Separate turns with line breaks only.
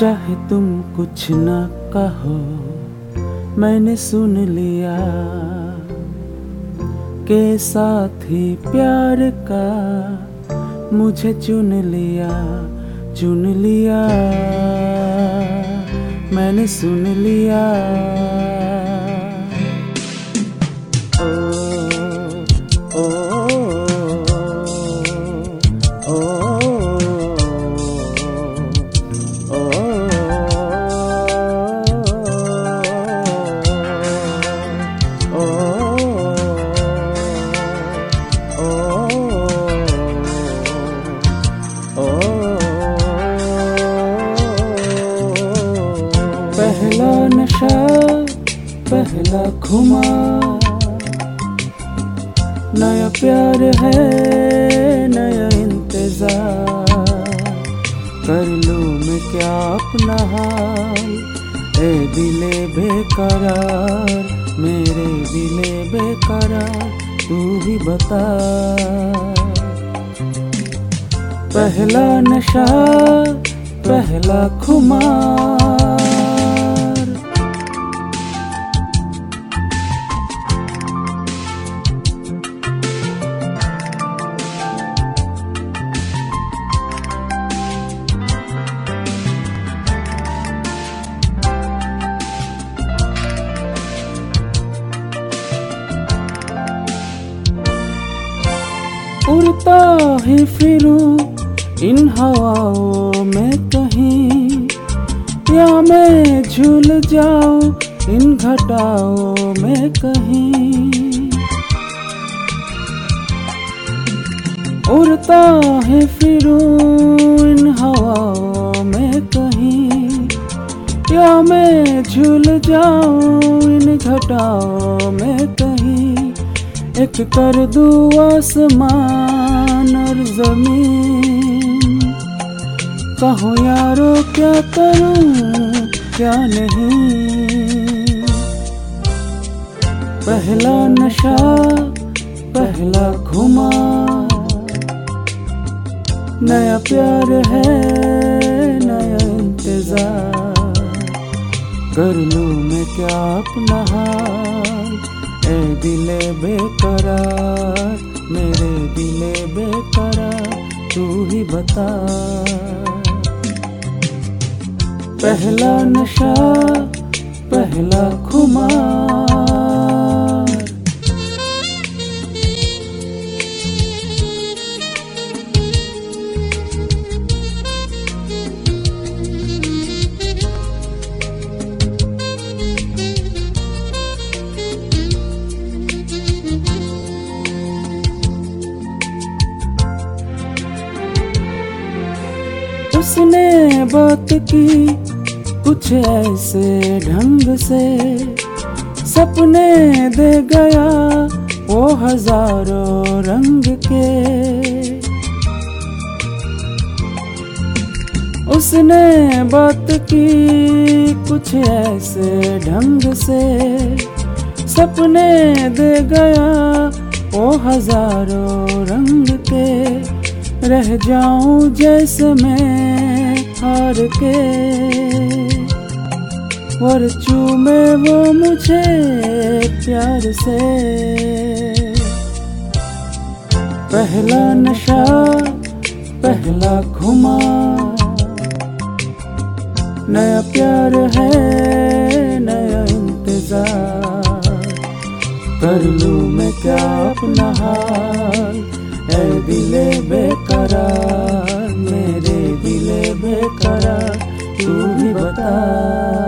चाहे तुम कुछ न कहो, मैंने सुन लिया के साथ ही प्यार का, मुझे चुन लिया चुन लिया, मैंने सुन लिया। पहला नशा, पहला खुमार नया प्यार है, नया इंतज़ार। कर लूँ मैं क्या अपना हाल? ए दिले बेकरार, मेरे दिले बेकरार। तू ही बता। पहला नशा पहला खुमार उड़ता ही फिरूं इन हवाओं में कहीं। या मैं झूल जाऊँ इन घटाओं में कहीं। उड़ता है फिरूं इन हवाओं में कहीं। या मैं झूल जाऊँ इन घटाओं में कहीं। एक कर दू आसमान और ज़मीन। कहो यारो, क्या करूँ, क्या नहीं? पहला नशा, पहला घुमा। नया प्यार है, नया इंतज़ार। कर लूँ मैं क्या अपना हाल? ए दिले बेकरार मेरे दिले बेकरार तू ही बता। पहला नशा पहला खुमार बात की कुछ ऐसे ढंग से। सपने दे गया वो हज़ारों रंग के। उसने बात की कुछ ऐसे ढंग से। सपने दे गया वो हज़ारों रंग के। रह जाऊँ जैसे मैं हार के, और चूमे वो मुझे प्यार से। पहला नशा, पहला घुमा, नया प्यार है, नया इंतज़ार। कर लूँ मैं क्या अपना हाल ए दिले बेकरार। तू भी बता